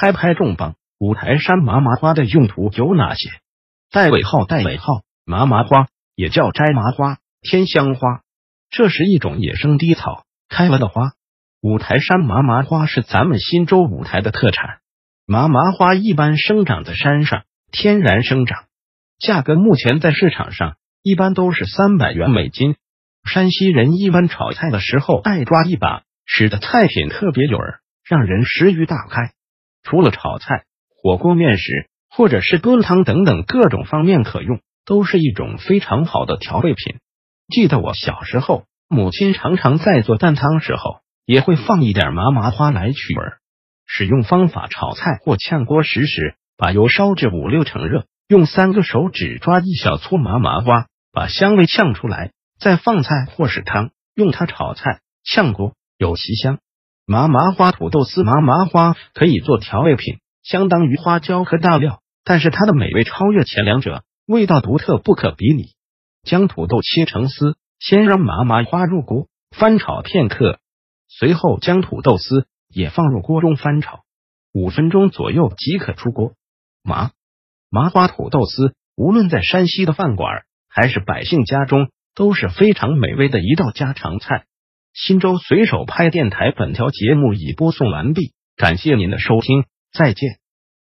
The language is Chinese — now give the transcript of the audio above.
拍拍重磅！五台山麻麻花的用途有哪些？带尾号，带尾号，麻麻花也叫摘麻花、天香花，这是一种野生低草开了的花。五台山麻麻花是咱们新州五台的特产。麻麻花一般生长在山上，天然生长，价格目前在市场上一般都是三百元每斤。山西人一般炒菜的时候爱抓一把，使得菜品特别有味，让人食欲大开。除了炒菜、火锅、面食，或者是炖汤等等各种方面可用，都是一种非常好的调味品。记得我小时候，母亲常常在做蛋汤时候，也会放一点麻麻花来去味。使用方法：炒菜或炝锅时时，把油烧至五六成热，用三个手指抓一小撮麻麻花，把香味炝出来，再放菜或是汤，用它炒菜、炝锅，有其香。麻麻花土豆丝，麻麻花可以做调味品，相当于花椒和大料，但是它的美味超越前两者，味道独特不可比拟。将土豆切成丝，先让麻麻花入锅翻炒片刻，随后将土豆丝也放入锅中翻炒五分钟左右即可出锅。麻麻花土豆丝，无论在山西的饭馆还是百姓家中，都是非常美味的一道家常菜。新州随手拍电台，本条节目已播送完毕，感谢您的收听，再见。